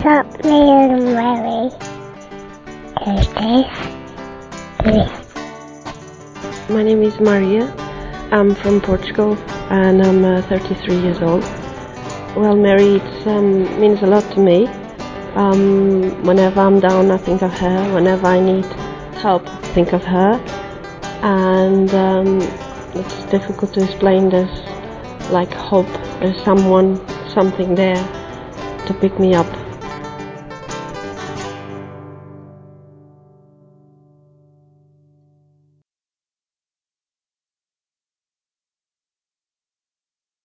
Stop Mary. My name is Maria. I'm from Portugal and I'm uh, 33 years old. Well, Mary it um, means a lot to me. Um, whenever I'm down, I think of her. Whenever I need help, I think of her. And um, it's difficult to explain. this. like hope. There's someone, something there to pick me up